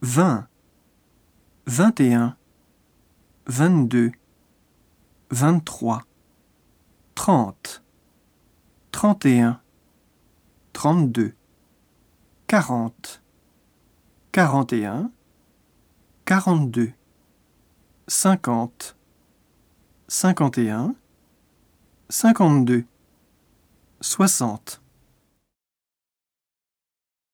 vingt, vingt et un, vingt-deux, vingt-trois, trente, trente et un, trente-deux, quarante, quarante et un, quarante-deux, cinquante, cinquante et un, cinquante-deux, soixante.